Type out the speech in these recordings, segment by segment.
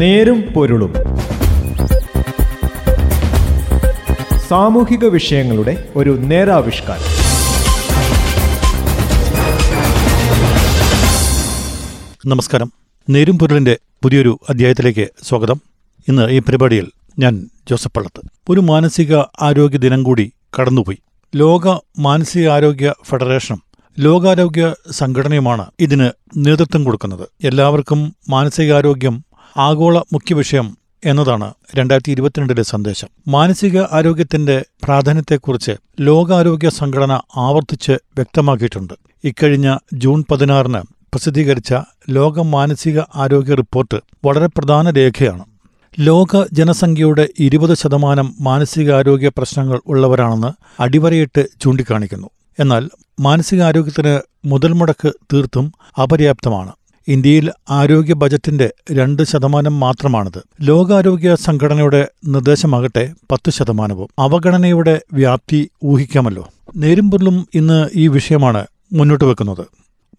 നേരും പൊരുളും. സാമൂഹിക വിഷയങ്ങളുടെ ഒരു നേരാവിഷ്കാരം. നമസ്കാരം. നേരും പൊരുളിന്റെ പുതിയൊരു അധ്യായത്തിലേക്ക് സ്വാഗതം. ഇന്ന് ഈ പരിപാടിയിൽ ഞാൻ ജോസഫ് പള്ളത്ത്. ഒരു മാനസിക ആരോഗ്യ ദിനം കൂടി കടന്നുപോയി. ലോക മാനസികാരോഗ്യ ഫെഡറേഷനും ലോകാരോഗ്യ സംഘടനയുമാണ് ഇതിന് നേതൃത്വം കൊടുക്കുന്നത്. എല്ലാവർക്കും മാനസികാരോഗ്യം ആഗോള മുഖ്യ വിഷയം എന്നതാണ് രണ്ടായിരത്തി ഇരുപത്തിരണ്ടിലെ സന്ദേശം. മാനസിക ആരോഗ്യത്തിന്റെ പ്രാധാന്യത്തെക്കുറിച്ച് ലോകാരോഗ്യ സംഘടന ആവർത്തിച്ച് വ്യക്തമാക്കിയിട്ടുണ്ട്. ഇക്കഴിഞ്ഞ ജൂൺ പതിനാറിന് പ്രസിദ്ധീകരിച്ച ലോക മാനസിക ആരോഗ്യ റിപ്പോർട്ട് വളരെ പ്രധാന രേഖയാണ്. ലോക ജനസംഖ്യയുടെ ഇരുപത് ശതമാനം മാനസികാരോഗ്യ പ്രശ്നങ്ങൾ ഉള്ളവരാണെന്ന് അടിവരയിട്ട് ചൂണ്ടിക്കാണിക്കുന്നു. എന്നാൽ മാനസികാരോഗ്യത്തിന് മുതൽമുടക്ക് തീർത്തും അപര്യാപ്തമാണ്. ഇന്ത്യയിൽ ആരോഗ്യ ബജറ്റിന്റെ രണ്ട് ശതമാനം മാത്രമാണിത്. ലോകാരോഗ്യ സംഘടനയുടെ നിർദ്ദേശമാകട്ടെ പത്ത് ശതമാനവും. അവഗണനയുടെ വ്യാപ്തി ഊഹിക്കാമല്ലോ. നേരുംപൊരുളും ഇന്ന് ഈ വിഷയമാണ് മുന്നോട്ട് വെക്കുന്നത്.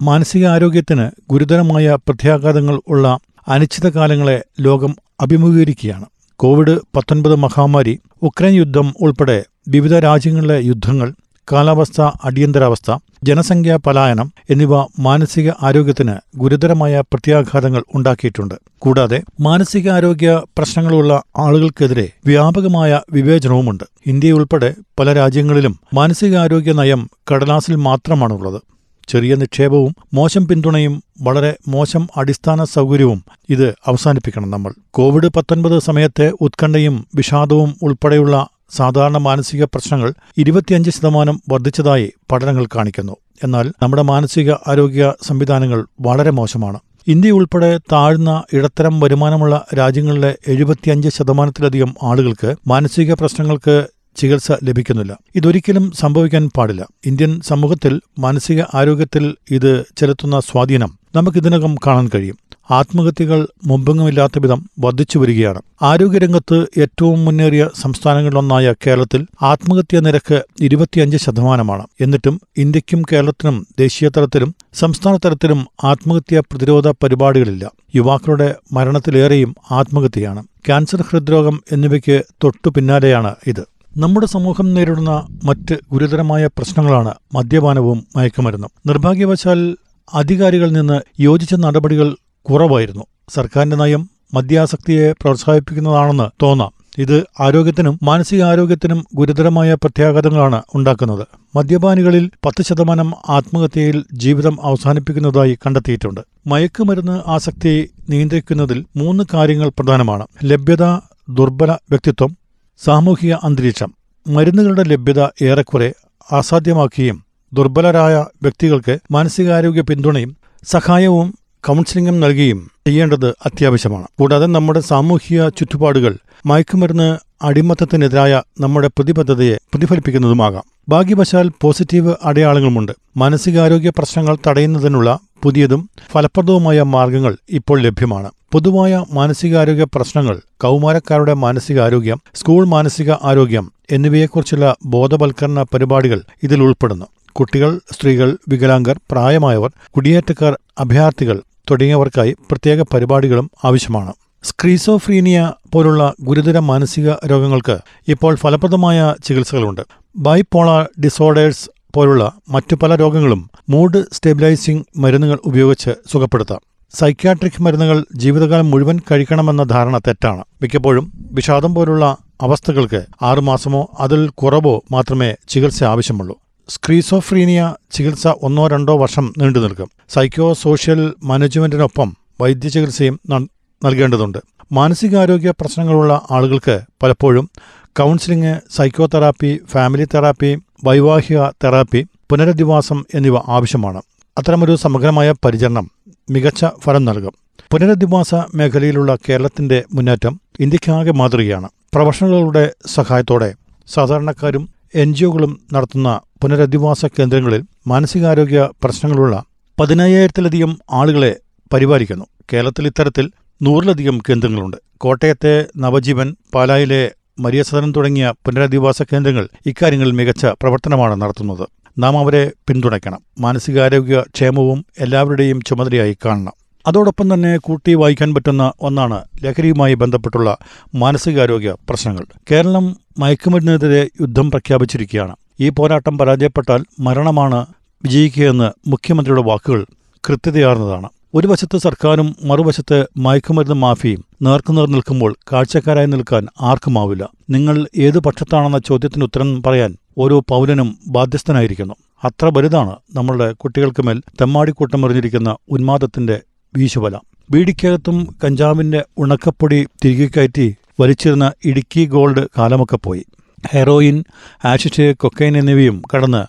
മാനസികാരോഗ്യത്തിന് ഗുരുതരമായ പ്രത്യാഘാതങ്ങൾ ഉള്ള അനിശ്ചിതകാലങ്ങളെ ലോകം അഭിമുഖീകരിക്കുകയാണ്. കോവിഡ് പത്തൊൻപത് മഹാമാരി ഉക്രൈൻ യുദ്ധം ഉൾപ്പെടെ വിവിധ രാജ്യങ്ങളിലെ യുദ്ധങ്ങൾ കാലാവസ്ഥ അടിയന്തരാവസ്ഥ ജനസംഖ്യാ പലായനം എന്നിവ മാനസിക ആരോഗ്യത്തിന് ഗുരുതരമായ പ്രത്യാഘാതങ്ങൾ ഉണ്ടാക്കിയിട്ടുണ്ട്. കൂടാതെ മാനസികാരോഗ്യ പ്രശ്നങ്ങളുള്ള ആളുകൾക്കെതിരെ വ്യാപകമായ വിവേചനവുമുണ്ട്. ഇന്ത്യയുൾപ്പെടെ പല രാജ്യങ്ങളിലും മാനസികാരോഗ്യ നയം കടലാസിൽ മാത്രമാണുള്ളത്. ചെറിയ നിക്ഷേപവും മോശം പിന്തുണയും വളരെ മോശം അടിസ്ഥാന സൗകര്യവും ഇത് അവസാനിപ്പിക്കണം നമ്മൾ. കോവിഡ് പത്തൊൻപത് സമയത്തെ ഉത്കണ്ഠയും വിഷാദവും ഉൾപ്പെടെയുള്ള സാധാരണ മാനസിക പ്രശ്നങ്ങൾ ഇരുപത്തിയഞ്ച് ശതമാനം വർദ്ധിച്ചതായി പഠനങ്ങൾ കാണിക്കുന്നു. എന്നാൽ നമ്മുടെ മാനസിക ആരോഗ്യ സംവിധാനങ്ങൾ വളരെ മോശമാണ്. ഇന്ത്യ ഉൾപ്പെടെ താഴ്ന്ന ഇടത്തരം വരുമാനമുള്ള രാജ്യങ്ങളിലെ എഴുപത്തിയഞ്ച് ശതമാനത്തിലധികം ആളുകൾക്ക് മാനസിക പ്രശ്നങ്ങൾക്ക് ചികിത്സ ലഭിക്കുന്നില്ല. ഇതൊരിക്കലും സംഭവിക്കാൻ പാടില്ല. ഇന്ത്യൻ സമൂഹത്തിൽ മാനസിക ആരോഗ്യത്തിൽ ഇത് ചെലുത്തുന്ന സ്വാധീനം നമുക്കിതിനകം കാണാൻ കഴിയും. ആത്മഹത്യകൾ മുമ്പെങ്ങുമില്ലാത്ത വിധം വർദ്ധിച്ചു വരികയാണ്. ആരോഗ്യരംഗത്ത് ഏറ്റവും മുന്നേറിയ സംസ്ഥാനങ്ങളിലൊന്നായ കേരളത്തിൽ ആത്മഹത്യാ നിരക്ക് ഇരുപത്തിയഞ്ച് ശതമാനമാണ്. എന്നിട്ടും ഇന്ത്യക്കും കേരളത്തിനും ദേശീയ തലത്തിലും സംസ്ഥാന തലത്തിലും ആത്മഹത്യാ പ്രതിരോധ പരിപാടികളില്ല. യുവാക്കളുടെ മരണത്തിലേറെയും ആത്മഹത്യയാണ്. ക്യാൻസർ ഹൃദ്രോഗം എന്നിവയ്ക്ക് തൊട്ടു പിന്നാലെയാണ് ഇത്. നമ്മുടെ സമൂഹം നേരിടുന്ന മറ്റ് ഗുരുതരമായ പ്രശ്നങ്ങളാണ് മദ്യപാനവും മയക്കുമരുന്നും. നിർഭാഗ്യവശാൽ അധികാരികളിൽ നിന്ന് യോജിച്ച നടപടികൾ കുറവായിരുന്നു. സർക്കാരിന്റെ നയം മദ്യാസക്തിയെ പ്രോത്സാഹിപ്പിക്കുന്നതാണെന്ന് തോന്നാം. ഇത് ആരോഗ്യത്തിനും മാനസികാരോഗ്യത്തിനും ഗുരുതരമായ പ്രത്യാഘാതങ്ങളാണ് ഉണ്ടാക്കുന്നത്. മദ്യപാനികളിൽ പത്ത് ശതമാനം ആത്മഹത്യയിൽ ജീവിതം അവസാനിപ്പിക്കുന്നതായി കണ്ടെത്തിയിട്ടുണ്ട്. മയക്കുമരുന്ന് ആസക്തി നിയന്ത്രിക്കുന്നതിൽ മൂന്ന് കാര്യങ്ങൾ പ്രധാനമാണ്. ലഭ്യത ദുർബല വ്യക്തിത്വം സാമൂഹിക അന്തരീക്ഷം മരുന്നുകളുടെ ലഭ്യത ഏറെക്കുറെ അസാധ്യമാക്കുകയും ദുർബലരായ വ്യക്തികൾക്ക് മാനസികാരോഗ്യ പിന്തുണയും സഹായവും കൗൺസിലിംഗും നൽകുകയും ചെയ്യേണ്ടത് അത്യാവശ്യമാണ്. കൂടാതെ നമ്മുടെ സാമൂഹിക ചുറ്റുപാടുകൾ മയക്കുമരുന്ന് അടിമത്തത്തിനെതിരായ നമ്മുടെ പ്രതിബദ്ധതയെ പ്രതിഫലിപ്പിക്കുന്നതുമാകാം. ഭാഗ്യവശാൽ പോസിറ്റീവ് അടയാളങ്ങളുമുണ്ട്. മാനസികാരോഗ്യ പ്രശ്നങ്ങൾ തടയുന്നതിനുള്ള പുതിയതും ഫലപ്രദവുമായ മാർഗങ്ങൾ ഇപ്പോൾ ലഭ്യമാണ്. പൊതുവായ മാനസികാരോഗ്യ പ്രശ്നങ്ങൾ കൗമാരക്കാരുടെ മാനസികാരോഗ്യം സ്കൂൾ മാനസിക ആരോഗ്യം എന്നിവയെക്കുറിച്ചുള്ള ബോധവൽക്കരണ പരിപാടികൾ ഇതിൽ ഉൾപ്പെടുന്നു. കുട്ടികൾ സ്ത്രീകൾ വികലാംഗർ പ്രായമായവർ കുടിയേറ്റക്കാർ അഭയാർത്ഥികൾ തുടങ്ങിയവർക്കായി പ്രത്യേക പരിപാടികളും ആവശ്യമാണ്. സ്ക്രീസോഫ്രീനിയ പോലുള്ള ഗുരുതര മാനസിക രോഗങ്ങൾക്ക് ഇപ്പോൾ ഫലപ്രദമായ ചികിത്സകളുണ്ട്. ബൈപോളാർ ഡിസോർഡേഴ്സ് പോലുള്ള മറ്റു പല രോഗങ്ങളും മൂഡ് സ്റ്റെബിലൈസിംഗ് മരുന്നുകൾ ഉപയോഗിച്ച് സുഖപ്പെടുത്താം. സൈക്യാട്രിക് മരുന്നുകൾ ജീവിതകാലം മുഴുവൻ കഴിക്കണമെന്ന ധാരണ തെറ്റാണ്. മിക്കപ്പോഴും വിഷാദം പോലുള്ള അവസ്ഥകൾക്ക് ആറുമാസമോ അതിൽ കുറവോ മാത്രമേ ചികിത്സ ആവശ്യമുള്ളൂ. സ്ക്രീസോഫ്രീനിയ ചികിത്സ ഒന്നോ രണ്ടോ വർഷം നീണ്ടു നിൽക്കും. സൈക്കോ സോഷ്യൽ മാനേജ്മെന്റിനൊപ്പം വൈദ്യചികിത്സയും നൽകേണ്ടതുണ്ട്. മാനസികാരോഗ്യ പ്രശ്നങ്ങളുള്ള ആളുകൾക്ക് പലപ്പോഴും കൗൺസിലിംഗ് സൈക്കോതെറാപ്പി ഫാമിലി തെറാപ്പി വൈവാഹിക തെറാപ്പി പുനരധിവാസം എന്നിവ ആവശ്യമാണ്. അത്തരമൊരു സമഗ്രമായ പരിചരണം മികച്ച ഫലം നൽകും. പുനരധിവാസ മേഖലയിലുള്ള കേരളത്തിന്റെ മുന്നേറ്റം ഇന്ത്യക്കാകെ മാതൃകയാണ്. പ്രൊഫഷണലുകളുടെ സഹായത്തോടെ സാധാരണക്കാരും എൻ ജിഒകളും നടത്തുന്ന പുനരധിവാസ കേന്ദ്രങ്ങളിൽ മാനസികാരോഗ്യ പ്രശ്നങ്ങളുള്ള പതിനയ്യായിരത്തിലധികം ആളുകളെ പരിപാലിക്കുന്നു. കേരളത്തിൽ ഇത്തരത്തിൽ നൂറിലധികം കേന്ദ്രങ്ങളുണ്ട്. കോട്ടയത്തെ നവജീവൻ പാലായിലെ മരിയസദനം തുടങ്ങിയ പുനരധിവാസ കേന്ദ്രങ്ങൾ ഇക്കാര്യങ്ങളിൽ മികച്ച പ്രവർത്തനമാണ് നടത്തുന്നത്. നാം അവരെ പിന്തുണയ്ക്കണം. മാനസികാരോഗ്യ ക്ഷേമവും എല്ലാവരുടെയും ചുമതലയായി കാണണം. അതോടൊപ്പം തന്നെ കൂട്ടി വായിക്കാൻ പറ്റുന്ന ഒന്നാണ് ലഹരിയുമായി ബന്ധപ്പെട്ടുള്ള മാനസികാരോഗ്യ പ്രശ്നങ്ങൾ. കേരളം മയക്കുമരുന്നിനെതിരെ യുദ്ധം പ്രഖ്യാപിച്ചിരിക്കുകയാണ്. ഈ പോരാട്ടം പരാജയപ്പെട്ടാൽ മരണമാണ് വിജയിക്കുകയെന്ന് മുഖ്യമന്ത്രിയുടെ വാക്കുകൾ കൃത്യതയാർന്നതാണ്. ഒരു വശത്ത് സർക്കാരും മറുവശത്ത് മയക്കുമരുന്ന് മാഫിയും നേർക്കുനേർ നിൽക്കുമ്പോൾ കാഴ്ചക്കാരായി നിൽക്കാൻ ആർക്കുമാവില്ല. നിങ്ങൾ ഏത് പക്ഷത്താണെന്ന ചോദ്യത്തിന് ഉത്തരം പറയാൻ ഓരോ പൗരനും ബാധ്യസ്ഥനായിരിക്കുന്നു. അത്ര വലുതാണ് നമ്മളുടെ കുട്ടികൾക്കുമേൽ തെമ്മാടിക്കൂട്ടം എറിഞ്ഞിരിക്കുന്ന ഉന്മാദത്തിന്റെ വീശുവല ബീഡിക്കകത്തും കഞ്ചാവിന്റെ ഉണക്കപ്പൊടി തിരികെ കയറ്റി വലിച്ചിരുന്ന ഇടുക്കി ഗോൾഡ് കാലമൊക്കെ പോയി. ഹെറോയിൻ ആഷിഷ് കൊക്കൈൻ എന്നിവയും കടന്ന്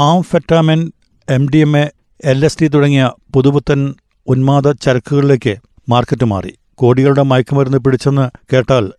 amphetamine M D M A L S D തുടങ്ങിയ പുതുപുത്തൻ ഉന്മാദ ചരക്കുകളിലേക്ക് മാർക്കറ്റ് മാറി. കോടികളുടെ മയക്കുമരുന്ന് പിടിച്ചെന്ന് കേട്ടാൽ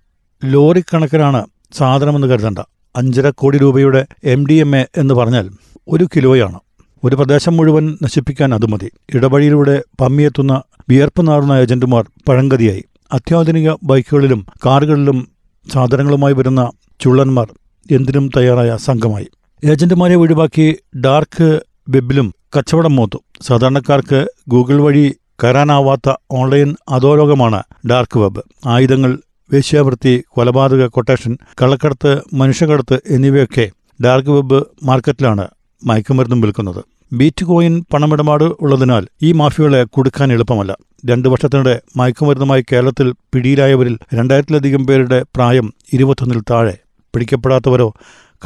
ലോറിക്കണക്കിനാണ് സാധനമെന്ന് കരുതണ്ട. അഞ്ചര കോടി രൂപയുടെ എം ഡി എം എ എന്ന് പറഞ്ഞാൽ ഒരു കിലോയാണ്. ഒരു പ്രദേശം മുഴുവൻ നശിപ്പിക്കാൻ അത് മതി. ഇടവഴിയിലൂടെ പമ്മിയെത്തുന്ന വിയർപ്പ് നാറുന്ന ഏജന്റുമാർ പഴങ്കതിയായി അത്യാധുനിക ബൈക്കുകളിലും കാറുകളിലും സാധനങ്ങളുമായി വരുന്ന ചുള്ളന്മാർ എന്തിനും തയ്യാറായ സംഘമായി. ഏജന്റുമാരെ ഒഴിവാക്കി ഡാർക്ക് വെബിലും കച്ചവടം മൂത്തു. സാധാരണക്കാർക്ക് ഗൂഗിൾ വഴി കയറാനാവാത്ത ഓൺലൈൻ അധോലോകമാണ് ഡാർക്ക് വെബ്. ആയുധങ്ങൾ വേശ്യാവൃത്തി കൊലപാതക കൊട്ടേഷൻ കള്ളക്കടത്ത് മനുഷ്യക്കടത്ത് എന്നിവയൊക്കെ ഡാർക്ക് വെബ് മാർക്കറ്റിലാണ് മയക്കുമരുന്നും വിൽക്കുന്നത്. ബീറ്റ് കോയിൻ പണമിടപാട് ഉള്ളതിനാൽ ഈ മാഫിയകളെ കൊടുക്കാൻ എളുപ്പമല്ല. രണ്ടു വർഷത്തിനിടെ മയക്കുമരുന്നുമായി കേരളത്തിൽ പിടിയിലായവരിൽ രണ്ടായിരത്തിലധികം പേരുടെ പ്രായം ഇരുപത്തൊന്നിൽ താഴെ പിടിക്കപ്പെടാത്തവരോ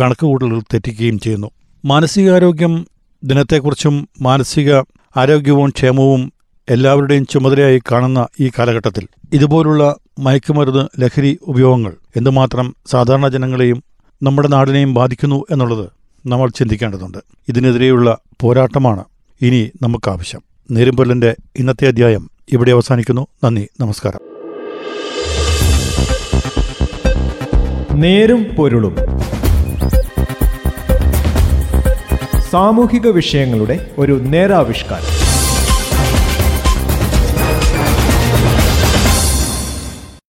കണക്കുകൂട്ടലുകൾ തെറ്റിക്കുകയും ചെയ്യുന്നു. മാനസികാരോഗ്യം ദിനത്തെക്കുറിച്ചും മാനസിക ആരോഗ്യവും ക്ഷേമവും എല്ലാവരുടെയും ചുമതലയായി കാണുന്ന ഈ കാലഘട്ടത്തിൽ ഇതുപോലുള്ള മയക്കുമരുന്ന് ലഹരി ഉപയോഗങ്ങൾ എന്തുമാത്രം സാധാരണ ജനങ്ങളെയും നമ്മുടെ നാടിനെയും ബാധിക്കുന്നു എന്നുള്ളത് നമ്മൾ ചിന്തിക്കേണ്ടതുണ്ട്. ഇതിനെതിരെയുള്ള പോരാട്ടമാണ് ഇനി നമുക്കാവശ്യം. നേരുംപൊല്ലന്റെ ഇന്നത്തെ അധ്യായം ഇവിടെ അവസാനിക്കുന്നു. നന്ദി നമസ്കാരം. നേരും പൊരുളും സാമൂഹിക വിഷയങ്ങളുടെ ഒരു നേരാവിഷ്കാരം.